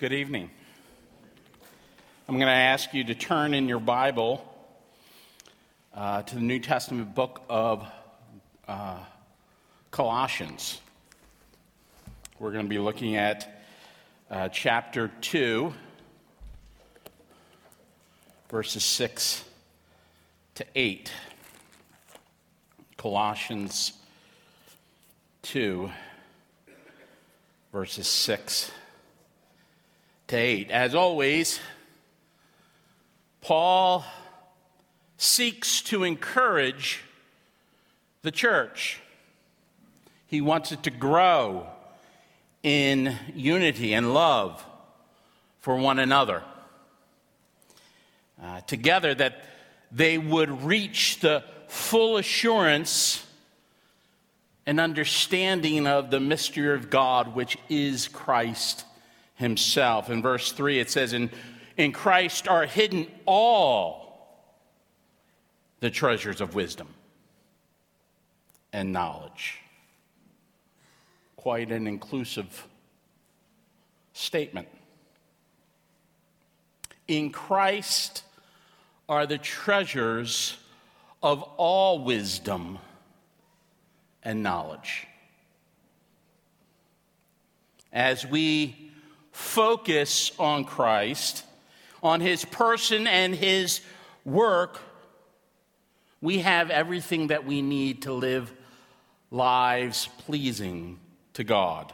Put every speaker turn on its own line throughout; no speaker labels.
Good evening. I'm going to ask you to turn in your Bible uh, to the New Testament book of uh, Colossians. We're going to be looking at uh, chapter 2, verses 6 to 8. Colossians 2, verses 6 to 8. As always, Paul seeks to encourage the church. He wants it to grow in unity and love for one another. Uh, together, that they would reach the full assurance and understanding of the mystery of God, which is Christ himself. In verse 3, it says, In, in Christ are hidden all the treasures of wisdom and knowledge. Quite an inclusive statement. In Christ are the treasures of all wisdom and knowledge. As we focus on Christ, on his person and his work, we have everything that we need to live lives pleasing to God.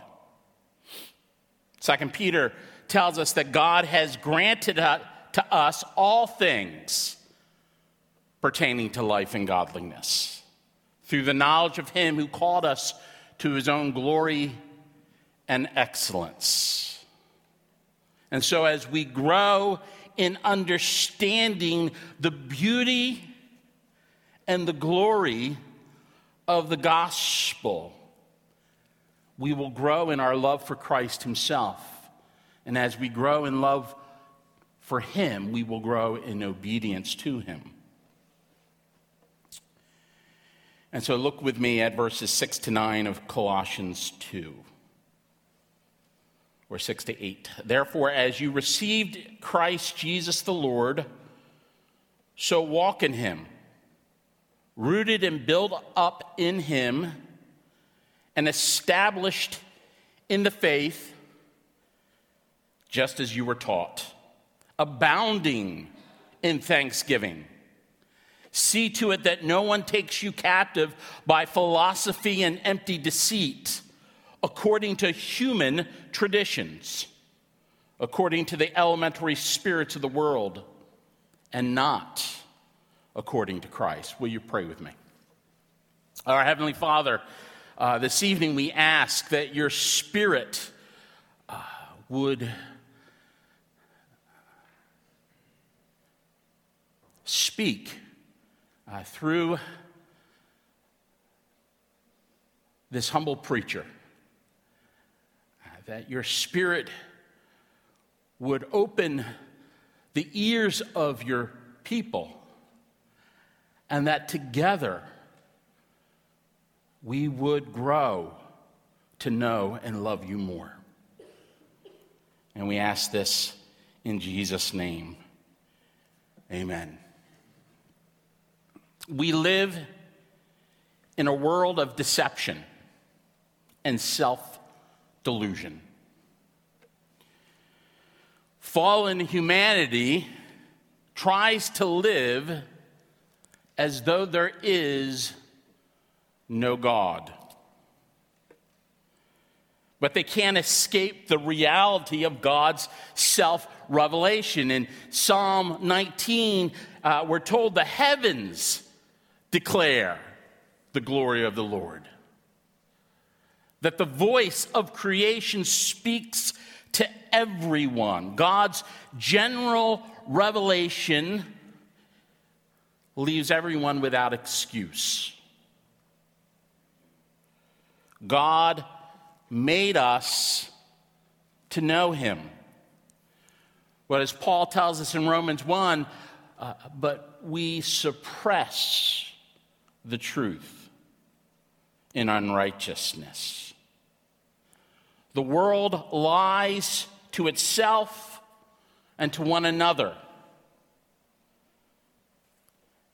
Second Peter tells us that God has granted to us all things pertaining to life and godliness through the knowledge of him who called us to his own glory and excellence. And so, as we grow in understanding the beauty and the glory of the gospel, we will grow in our love for Christ Himself. And as we grow in love for Him, we will grow in obedience to Him. And so, look with me at verses 6 to 9 of Colossians 2 or 6 to 8. Therefore, as you received Christ Jesus the Lord, so walk in him, rooted and built up in him, and established in the faith, just as you were taught, abounding in thanksgiving. See to it that no one takes you captive by philosophy and empty deceit according to human traditions, according to the elementary spirits of the world, and not according to Christ. Will you pray with me? Our Heavenly Father, uh, this evening we ask that your Spirit uh, would speak uh, through this humble preacher that your spirit would open the ears of your people, and that together we would grow to know and love you more. And we ask this in Jesus' name. Amen. We live in a world of deception and self delusion. Fallen humanity tries to live as though there is no God. But they can't escape the reality of God's self revelation. In Psalm 19, uh, we're told the heavens declare the glory of the Lord that the voice of creation speaks to everyone. God's general revelation leaves everyone without excuse. God made us to know him. But as Paul tells us in Romans 1, uh, but we suppress the truth in unrighteousness. The world lies to itself and to one another,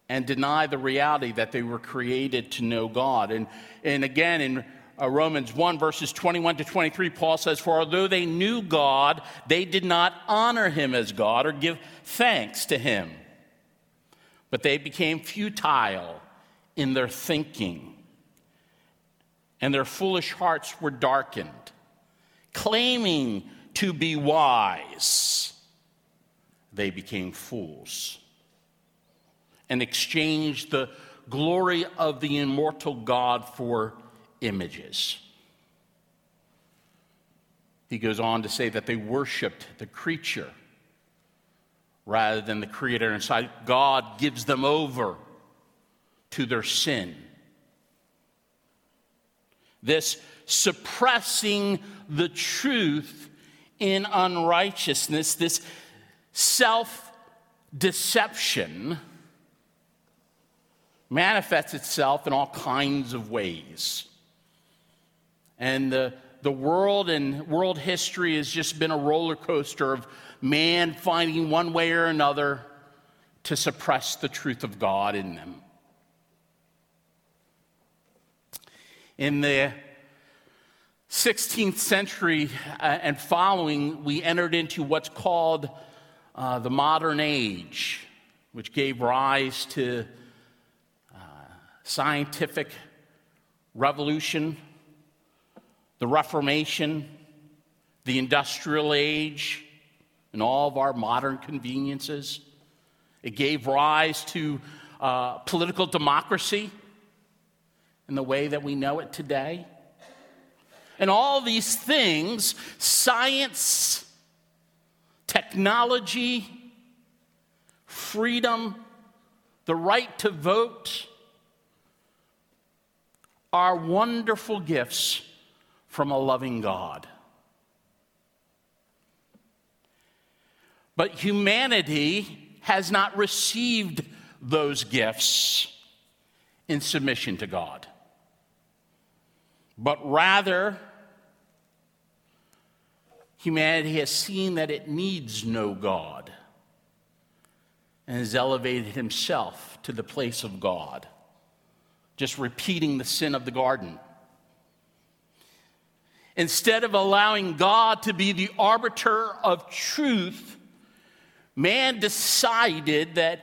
and deny the reality that they were created to know God. And, and again, in uh, Romans 1, verses 21 to 23, Paul says, For although they knew God, they did not honor him as God or give thanks to him, but they became futile in their thinking, and their foolish hearts were darkened. Claiming to be wise, they became fools and exchanged the glory of the immortal God for images. He goes on to say that they worshiped the creature rather than the creator. And so God gives them over to their sin. This suppressing the truth in unrighteousness, this self deception, manifests itself in all kinds of ways. And the, the world and world history has just been a roller coaster of man finding one way or another to suppress the truth of God in them. In the 16th century uh, and following, we entered into what's called uh, the modern age, which gave rise to uh, scientific revolution, the Reformation, the industrial age, and all of our modern conveniences. It gave rise to uh, political democracy in the way that we know it today. And all these things, science, technology, freedom, the right to vote, are wonderful gifts from a loving God. But humanity has not received those gifts in submission to God but rather, humanity has seen that it needs no God and has elevated himself to the place of God, just repeating the sin of the garden. Instead of allowing God to be the arbiter of truth, man decided that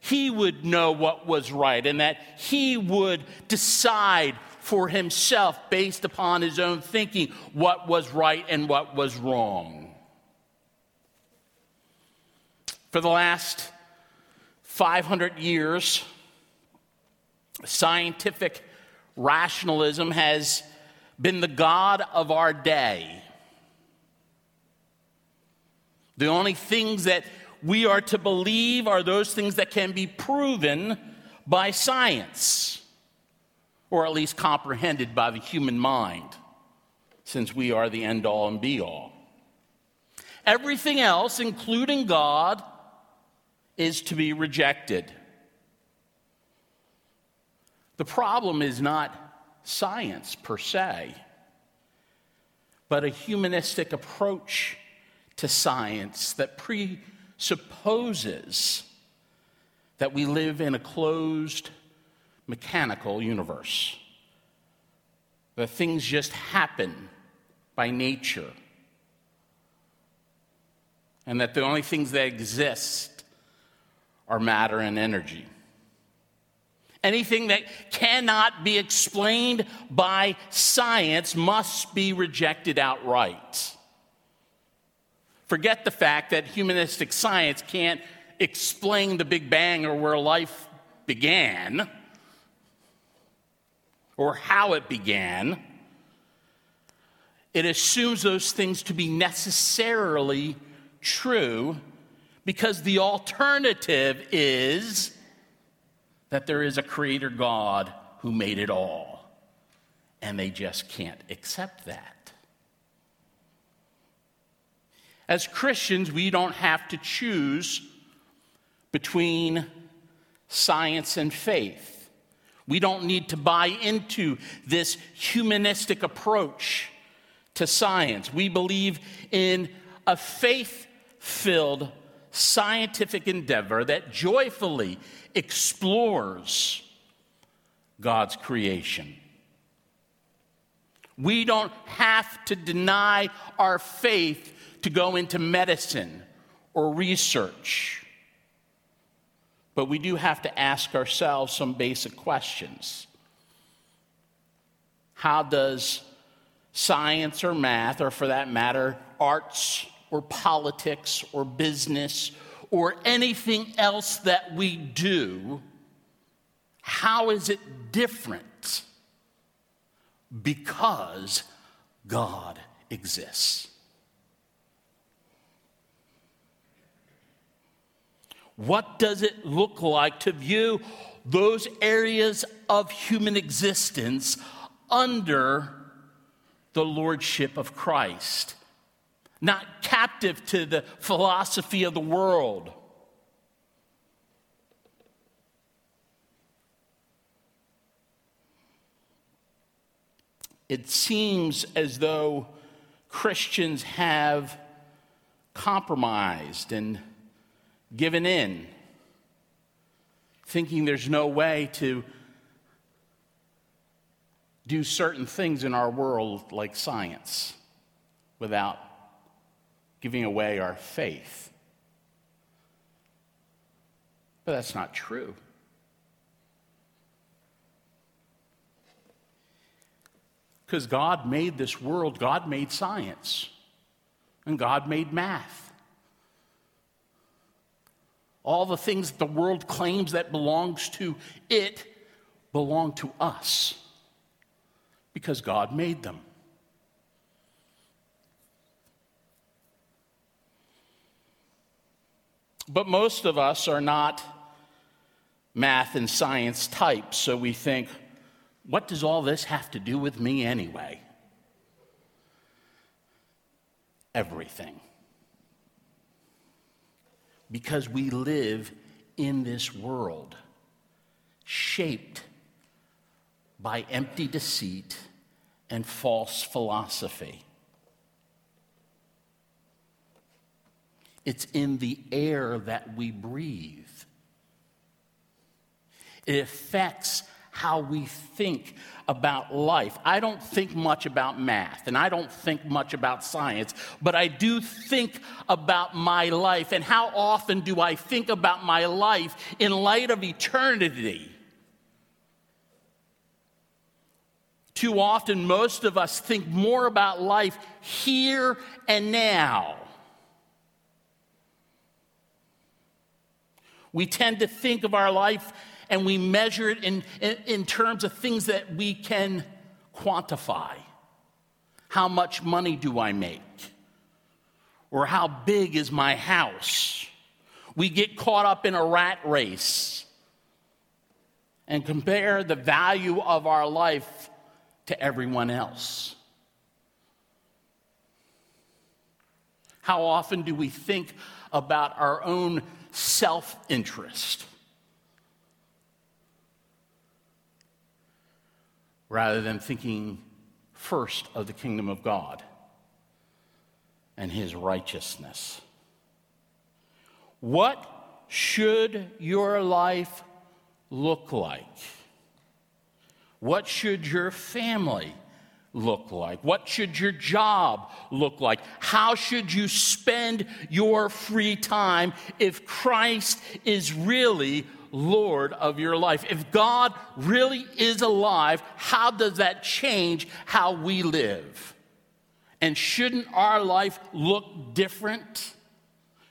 he would know what was right and that he would decide for himself based upon his own thinking what was right and what was wrong. For the last 500 years, scientific rationalism has been the God of our day. The only things that we are to believe are those things that can be proven by science or at least comprehended by the human mind, since we are the end all and be all. Everything else, including God, is to be rejected. The problem is not science per se, but a humanistic approach to science that presupposes that we live in a closed mechanical universe. That things just happen by nature. And that the only things that exist are matter and energy. Anything that cannot be explained by science must be rejected outright. Forget the fact that humanistic science can't explain the Big Bang or where life began or how it began, it assumes those things to be necessarily true because the alternative is that there is a creator God who made it all. And they just can't accept that. As Christians, we don't have to choose between science and faith. We don't need to buy into this humanistic approach to science. We believe in a faith filled scientific endeavor that joyfully explores God's creation. We don't have to deny our faith to go into medicine or research. But we do have to ask ourselves some basic questions. How does science or math, or for that matter, arts or politics or business or anything else that we do, how is it different? Because God exists. What does it look like to view those areas of human existence under the lordship of Christ? Not captive to the philosophy of the world. It seems as though Christians have compromised and given in, thinking there's no way to do certain things in our world like science without giving away our faith. But that's not true. Because God made this world, God made science, and God made math all the things that the world claims that belongs to it belong to us because God made them. But most of us are not math and science types, so we think, what does all this have to do with me anyway? Everything because we live in this world shaped by empty deceit and false philosophy. It's in the air that we breathe. It affects how we think about life. I don't think much about math and I don't think much about science, but I do think about my life. And how often do I think about my life in light of eternity? Too often, most of us think more about life here and now. We tend to think of our life and we measure it in, in, in terms of things that we can quantify. How much money do I make? Or how big is my house? We get caught up in a rat race and compare the value of our life to everyone else. How often do we think about our own self interest? Rather than thinking first of the kingdom of God and his righteousness. What should your life look like? What should your family look like? What should your job look like? How should you spend your free time if Christ is really Lord of your life. If God really is alive, how does that change how we live? And shouldn't our life look different?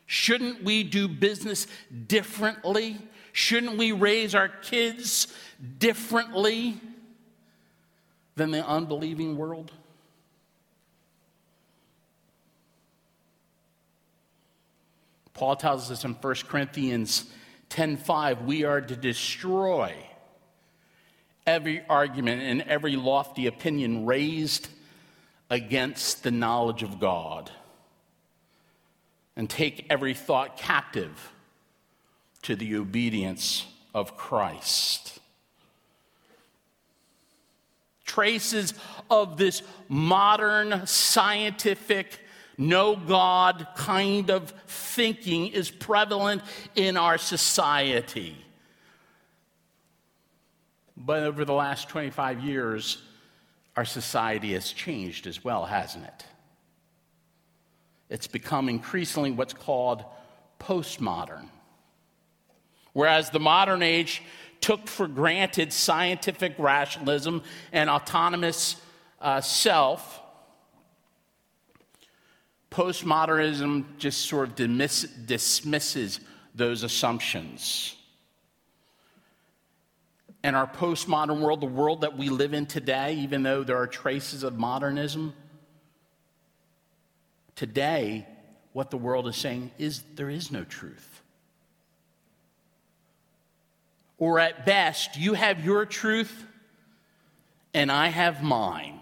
Shouldn't we do business differently? Shouldn't we raise our kids differently than the unbelieving world? Paul tells us in 1 Corinthians 10:5 we are to destroy every argument and every lofty opinion raised against the knowledge of God and take every thought captive to the obedience of Christ. Traces of this modern scientific no God kind of thinking is prevalent in our society. But over the last 25 years, our society has changed as well, hasn't it? It's become increasingly what's called postmodern. Whereas the modern age took for granted scientific rationalism and autonomous uh, self, postmodernism just sort of dismiss, dismisses those assumptions. And our postmodern world, the world that we live in today, even though there are traces of modernism, today, what the world is saying is there is no truth. Or at best, you have your truth and I have mine.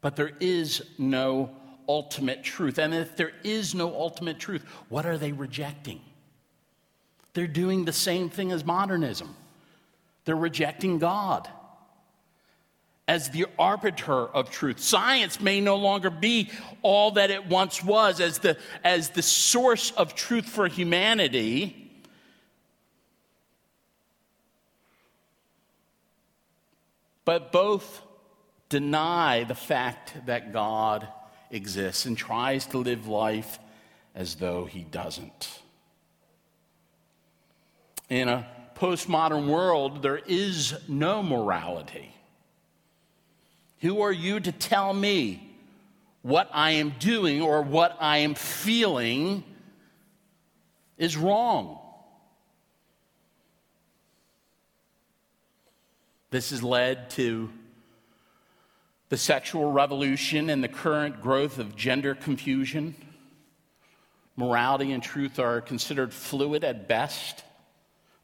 But there is no ultimate truth. And if there is no ultimate truth, what are they rejecting? They're doing the same thing as modernism. They're rejecting God as the arbiter of truth. Science may no longer be all that it once was as the, as the source of truth for humanity. But both deny the fact that God exists and tries to live life as though he doesn't. In a postmodern world, there is no morality. Who are you to tell me what I am doing or what I am feeling is wrong? This has led to the sexual revolution and the current growth of gender confusion. Morality and truth are considered fluid at best.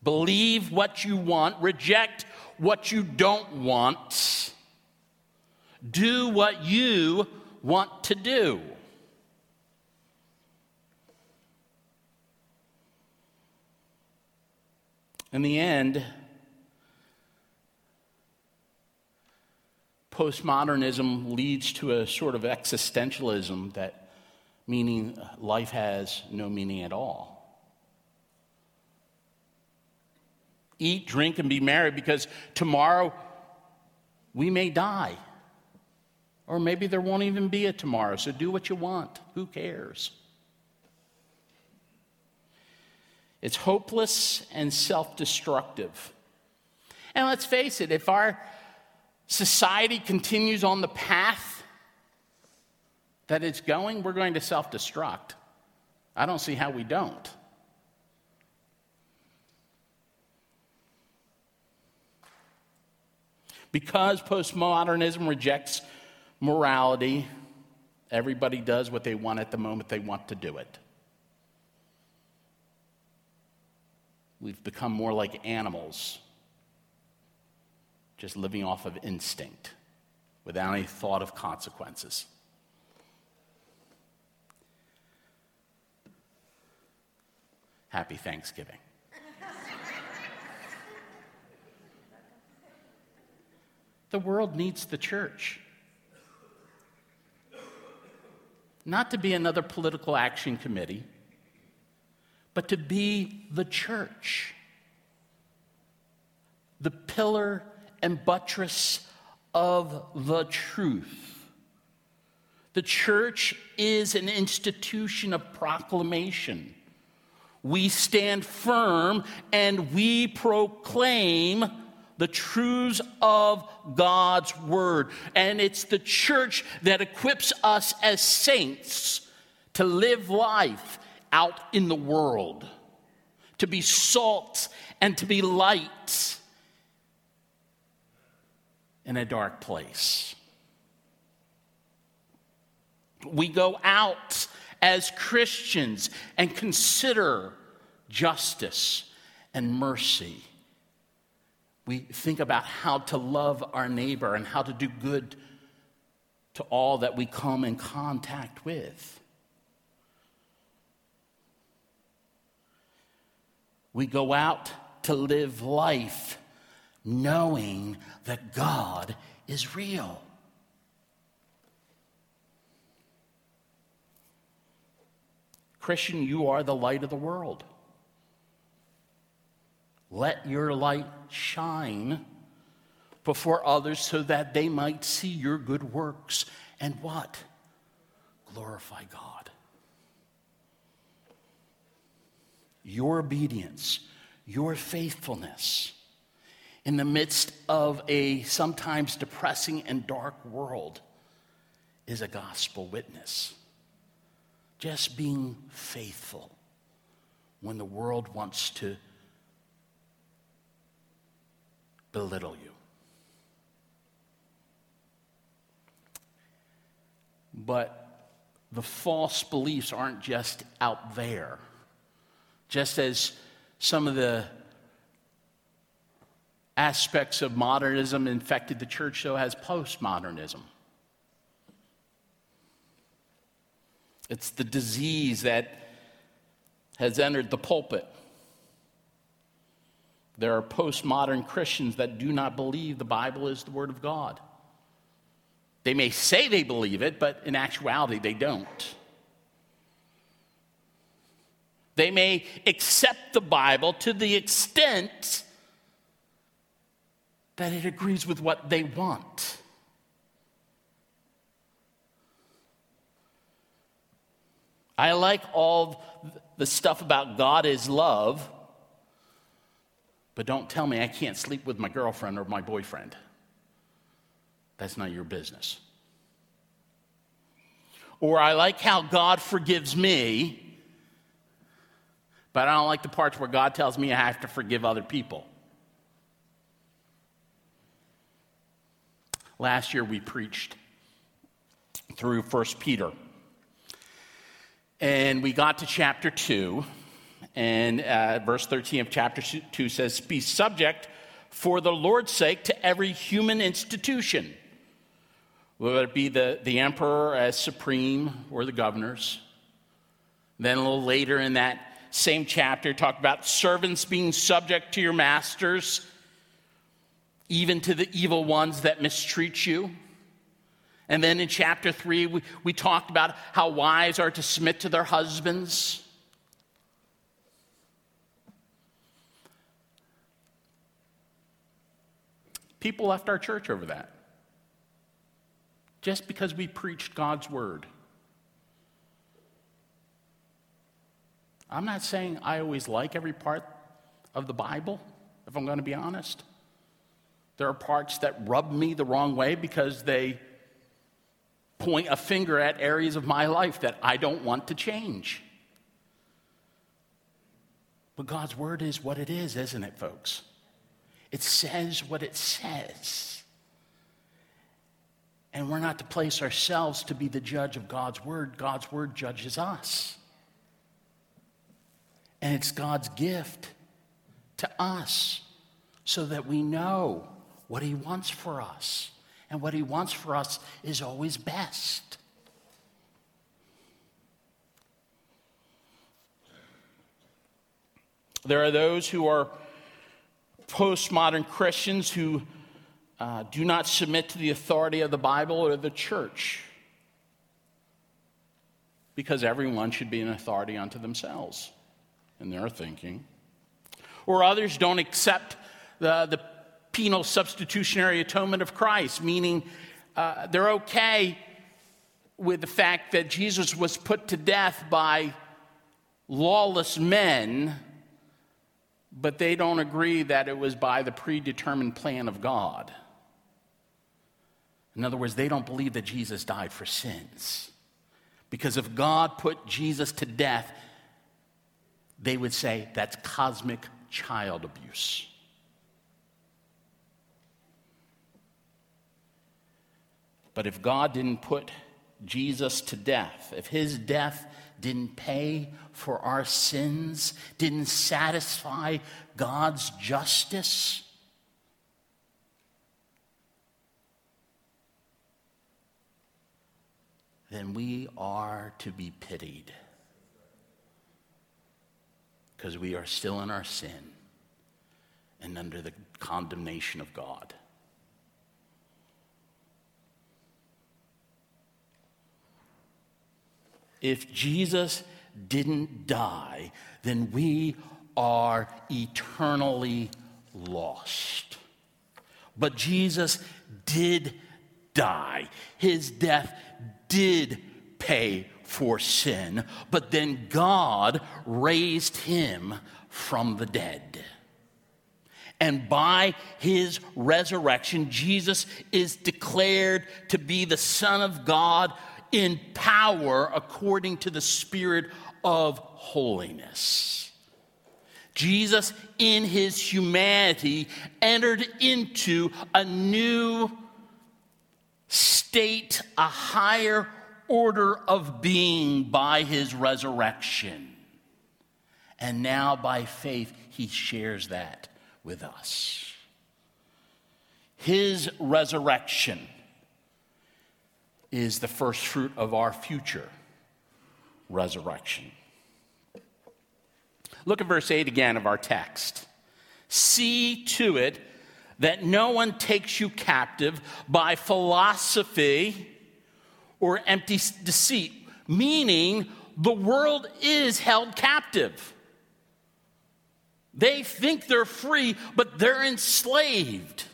Believe what you want, reject what you don't want. Do what you want to do. In the end, postmodernism leads to a sort of existentialism that meaning uh, life has no meaning at all. Eat, drink, and be merry because tomorrow we may die. Or maybe there won't even be a tomorrow, so do what you want. Who cares? It's hopeless and self destructive. And let's face it, if our society continues on the path that it's going, we're going to self destruct. I don't see how we don't. Because postmodernism rejects morality, everybody does what they want at the moment they want to do it. We've become more like animals just living off of instinct without any thought of consequences. Happy Thanksgiving. the world needs the church. Not to be another political action committee, but to be the church, the pillar and buttress of the truth. The church is an institution of proclamation. We stand firm and we proclaim the truths of God's word. And it's the church that equips us as saints to live life out in the world, to be salt and to be light in a dark place. We go out as Christians and consider justice and mercy. We think about how to love our neighbor and how to do good to all that we come in contact with. We go out to live life knowing that God is real. Christian, you are the light of the world. Let your light shine before others so that they might see your good works and what? Glorify God. Your obedience, your faithfulness in the midst of a sometimes depressing and dark world is a gospel witness. Just being faithful when the world wants to belittle you. But the false beliefs aren't just out there. Just as some of the aspects of modernism infected the church, so has postmodernism. It's the disease that has entered the pulpit. There are postmodern Christians that do not believe the Bible is the Word of God. They may say they believe it, but in actuality, they don't. They may accept the Bible to the extent that it agrees with what they want. I like all the stuff about God is love, but don't tell me I can't sleep with my girlfriend or my boyfriend. That's not your business. Or I like how God forgives me, but I don't like the parts where God tells me I have to forgive other people. Last year we preached through 1 Peter. And we got to chapter 2, and uh, verse 13 of chapter 2 says, Be subject for the Lord's sake to every human institution whether it be the, the emperor as supreme or the governors. Then a little later in that same chapter, talk about servants being subject to your masters, even to the evil ones that mistreat you. And then in chapter three, we, we talked about how wives are to submit to their husbands. People left our church over that just because we preached God's word. I'm not saying I always like every part of the Bible, if I'm going to be honest. There are parts that rub me the wrong way because they point a finger at areas of my life that I don't want to change. But God's word is what it is, isn't it, folks? It says what it says. And we're not to place ourselves to be the judge of God's word. God's word judges us. And it's God's gift to us so that we know what He wants for us. And what He wants for us is always best. There are those who are postmodern Christians who uh, do not submit to the authority of the Bible or the church because everyone should be an authority unto themselves in their thinking. Or others don't accept the, the penal substitutionary atonement of Christ, meaning uh, they're okay with the fact that Jesus was put to death by lawless men, but they don't agree that it was by the predetermined plan of God. In other words, they don't believe that Jesus died for sins. Because if God put Jesus to death, they would say that's cosmic child abuse. But if God didn't put Jesus to death, if his death didn't pay for our sins, didn't satisfy God's justice, then we are to be pitied because we are still in our sin and under the condemnation of God. If Jesus didn't die, then we are eternally lost. But Jesus did die. His death did pay for sin, but then God raised him from the dead. And by his resurrection, Jesus is declared to be the Son of God in power according to the Spirit of holiness. Jesus, in his humanity, entered into a new state, a higher order of being by his resurrection. And now, by faith, he shares that with us. His resurrection is the first fruit of our future resurrection. Look at verse 8 again of our text. See to it that no one takes you captive by philosophy or empty deceit, meaning the world is held captive. They think they're free, but they're enslaved.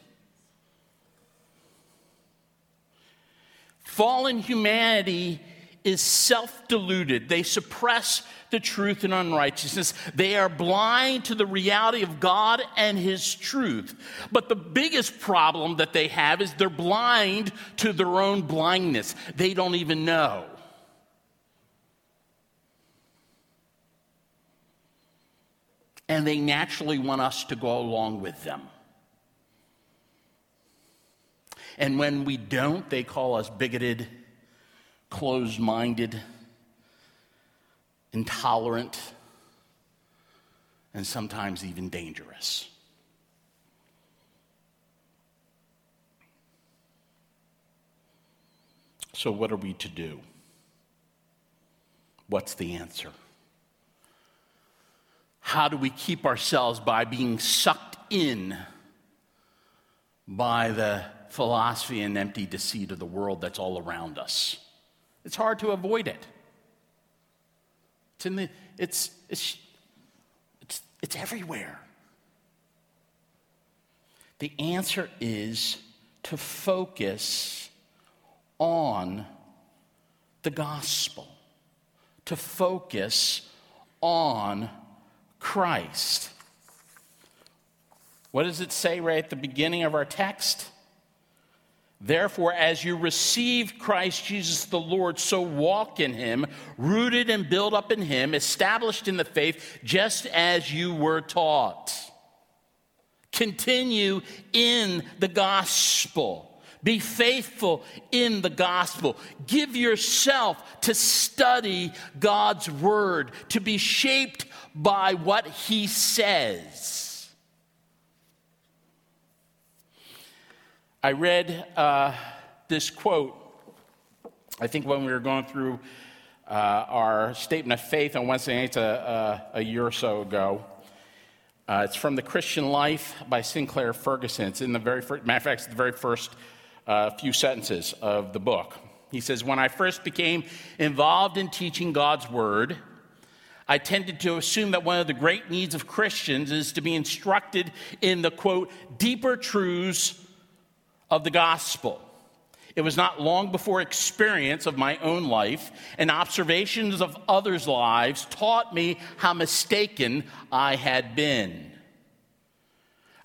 Fallen humanity is self deluded. They suppress the truth and unrighteousness. They are blind to the reality of God and His truth. But the biggest problem that they have is they're blind to their own blindness. They don't even know. and they naturally want us to go along with them. And when we don't, they call us bigoted, closed minded, intolerant, and sometimes even dangerous. So, what are we to do? What's the answer? How do we keep ourselves by being sucked in by the philosophy and empty deceit of the world that's all around us? It's hard to avoid it. It's, in the, it's, it's, it's, it's everywhere. The answer is to focus on the gospel, to focus on Christ. What does it say right at the beginning of our text? Therefore, as you receive Christ Jesus the Lord, so walk in him, rooted and built up in him, established in the faith, just as you were taught. Continue in the gospel. Be faithful in the gospel. Give yourself to study God's word, to be shaped by what he says. I read uh, this quote, I think when we were going through uh, our statement of faith on Wednesday nights a, a, a year or so ago. Uh, it's from The Christian Life by Sinclair Ferguson. It's in the very first, matter of fact, it's the very first uh, few sentences of the book. He says, When I first became involved in teaching God's Word, I tended to assume that one of the great needs of Christians is to be instructed in the quote, deeper truths of the gospel. It was not long before experience of my own life and observations of others' lives taught me how mistaken I had been.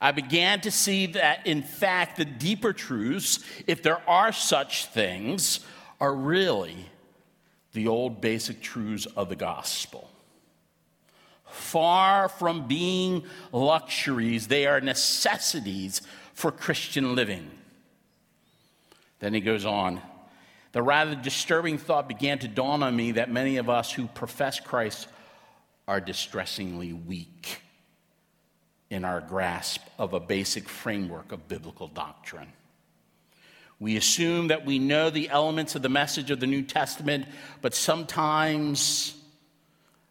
I began to see that, in fact, the deeper truths, if there are such things, are really the old basic truths of the gospel. Far from being luxuries, they are necessities for Christian living. Then he goes on. The rather disturbing thought began to dawn on me that many of us who profess Christ are distressingly weak in our grasp of a basic framework of biblical doctrine. We assume that we know the elements of the message of the New Testament, but sometimes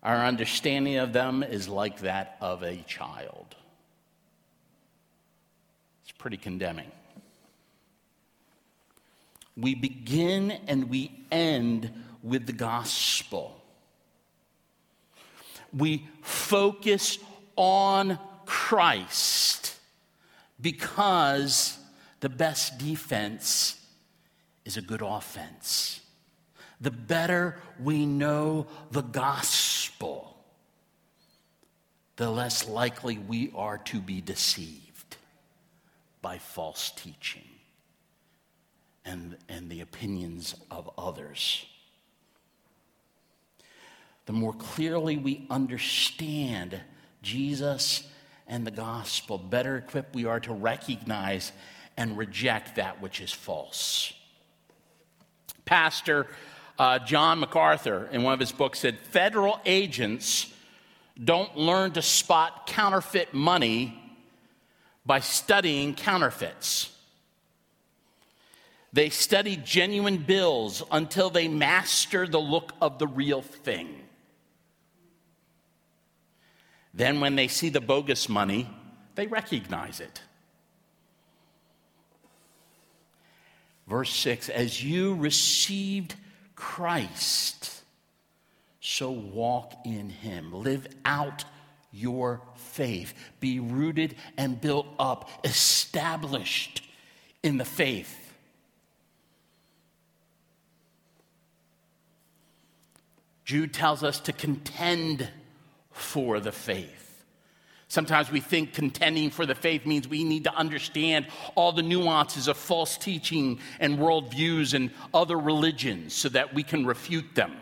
our understanding of them is like that of a child. It's pretty condemning. We begin and we end with the gospel. we focus on Christ because the best defense is a good offense. The better we know the gospel, the less likely we are to be deceived by false teaching and, and the opinions of others. The more clearly we understand Jesus and the gospel, better equipped we are to recognize and reject that which is false. Pastor uh, John MacArthur, in one of his books, said federal agents don't learn to spot counterfeit money by studying counterfeits. They study genuine bills until they master the look of the real thing. Then, when they see the bogus money, they recognize it. Verse 6 As you received Christ, so walk in him. Live out your faith. Be rooted and built up, established in the faith. Jude tells us to contend for the faith. Sometimes we think contending for the faith means we need to understand all the nuances of false teaching and worldviews and other religions so that we can refute them.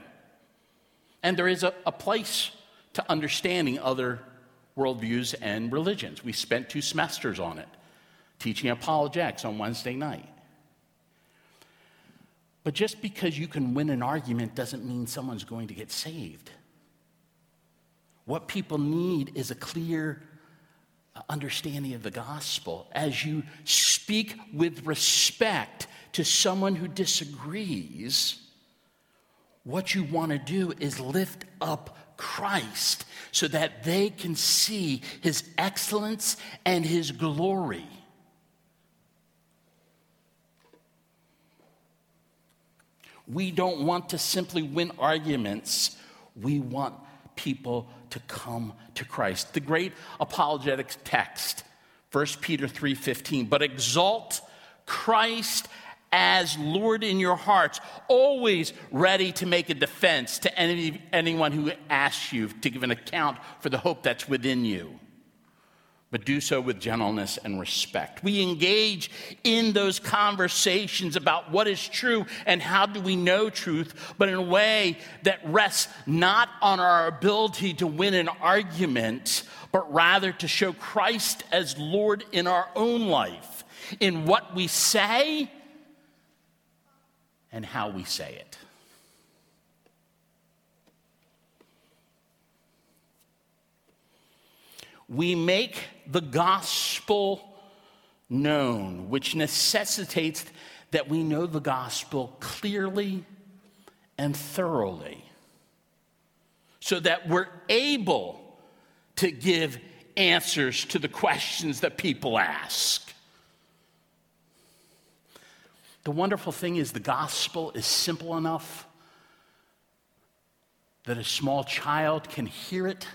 And there is a, a place to understanding other worldviews and religions. We spent two semesters on it, teaching apologetics on Wednesday night. But just because you can win an argument doesn't mean someone's going to get saved. What people need is a clear uh, understanding of the gospel. As you speak with respect to someone who disagrees, what you want to do is lift up Christ so that they can see his excellence and his glory. We don't want to simply win arguments, we want people to come to Christ. The great apologetic text, 1 Peter 3:15, but exalt Christ as Lord in your hearts, always ready to make a defense to any, anyone who asks you to give an account for the hope that's within you but do so with gentleness and respect. We engage in those conversations about what is true and how do we know truth, but in a way that rests not on our ability to win an argument, but rather to show Christ as Lord in our own life, in what we say and how we say it. We make the gospel known, which necessitates that we know the gospel clearly and thoroughly, so that we're able to give answers to the questions that people ask. The wonderful thing is, the gospel is simple enough that a small child can hear it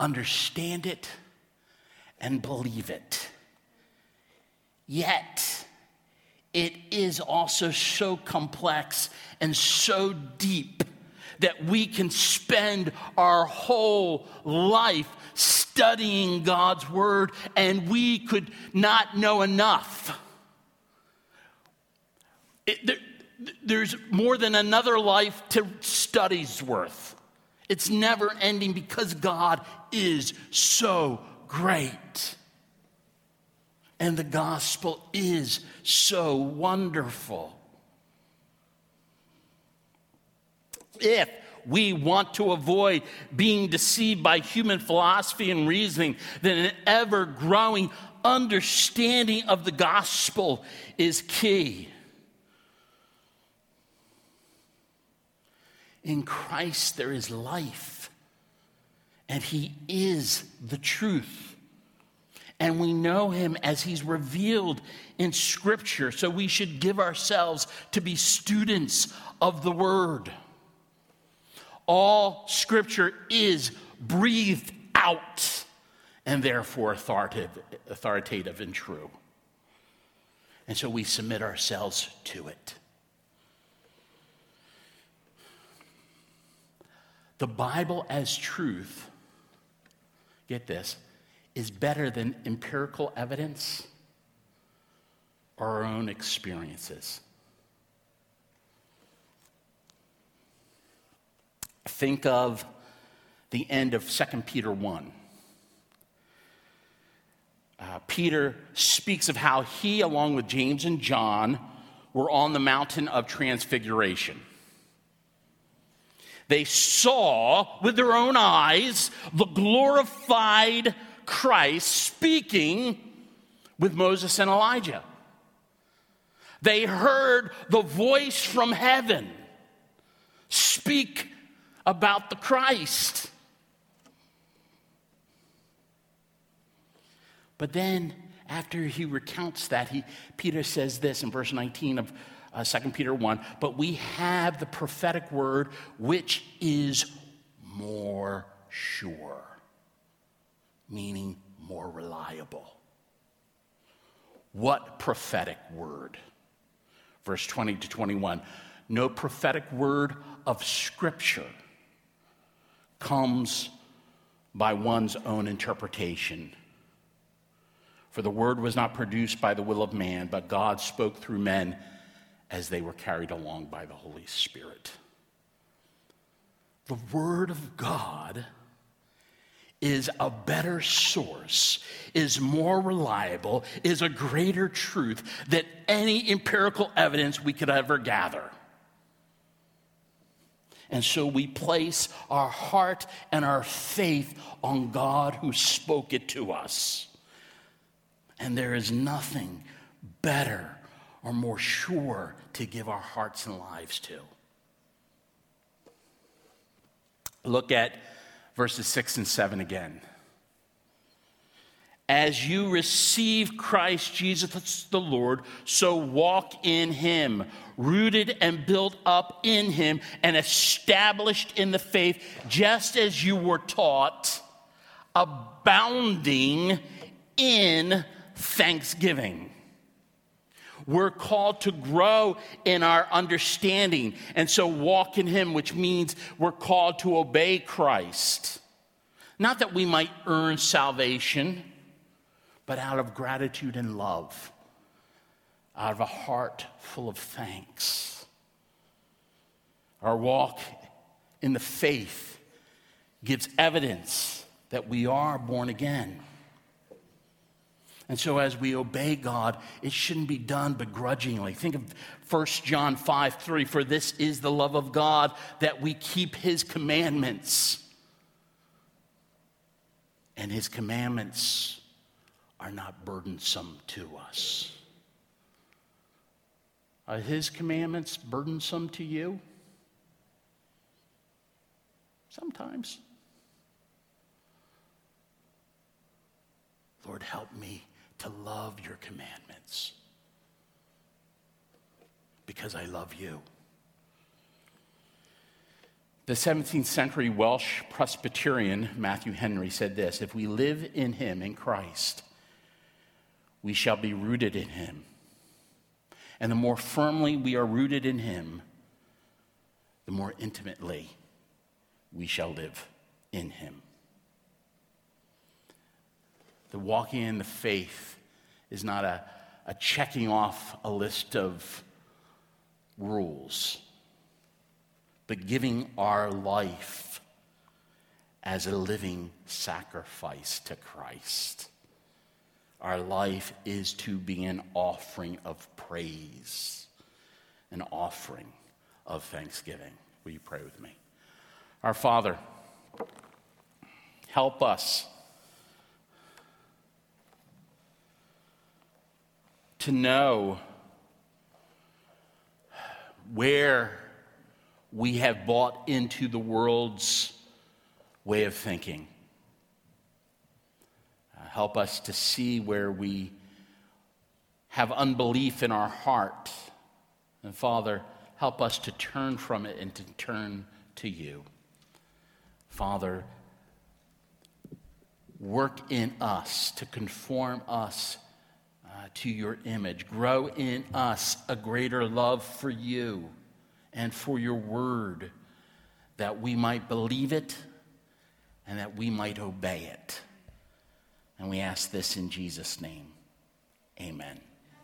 understand it, and believe it. Yet, it is also so complex and so deep that we can spend our whole life studying God's Word and we could not know enough. It, there, there's more than another life to study's worth. It's never ending because God is so great. And the gospel is so wonderful. If we want to avoid being deceived by human philosophy and reasoning, then an ever growing understanding of the gospel is key. In Christ, there is life, and He is the truth. And we know Him as He's revealed in Scripture, so we should give ourselves to be students of the Word. All scripture is breathed out and therefore authoritative, authoritative and true. And so we submit ourselves to it. The Bible as truth, get this, is better than empirical evidence or our own experiences. Think of the end of 2 Peter 1. Uh, Peter speaks of how he, along with James and John, were on the mountain of transfiguration. They saw with their own eyes the glorified Christ speaking with Moses and Elijah. They heard the voice from heaven speak about the Christ. But then, after he recounts that, he, Peter says this in verse 19 of uh, 2 Peter 1 But we have the prophetic word which is more sure, meaning more reliable. What prophetic word? Verse 20 to 21 No prophetic word of Scripture comes by one's own interpretation. For the word was not produced by the will of man, but God spoke through men as they were carried along by the Holy Spirit. The word of God is a better source, is more reliable, is a greater truth than any empirical evidence we could ever gather. And so we place our heart and our faith on God who spoke it to us. And there is nothing better or more sure to give our hearts and lives to. Look at verses 6 and 7 again. As you receive Christ Jesus the Lord, so walk in him, rooted and built up in him, and established in the faith, just as you were taught, abounding in thanksgiving. We're called to grow in our understanding, and so walk in him, which means we're called to obey Christ. Not that we might earn salvation but out of gratitude and love, out of a heart full of thanks. Our walk in the faith gives evidence that we are born again. And so, as we obey God, it shouldn't be done begrudgingly. Think of 1 John 5 3 For this is the love of God, that we keep his commandments. And his commandments are not burdensome to us. Are his commandments burdensome to you? Sometimes. Lord, help me to love your commandments because I love you. The 17th century Welsh Presbyterian Matthew Henry said this If we live in him, in Christ, we shall be rooted in him. And the more firmly we are rooted in him, the more intimately we shall live in him. The walking in the faith is not a, a checking off a list of rules, but giving our life as a living sacrifice to Christ. Our life is to be an offering of praise, an offering of thanksgiving. Will you pray with me? Our Father, help us to know where we have bought into the world's way of thinking uh, help us to see where we have unbelief in our heart. And Father, help us to turn from it and to turn to you. Father, work in us to conform us uh, to your image. Grow in us a greater love for you and for your word, that we might believe it and that we might obey it. And we ask this in Jesus' name. Amen.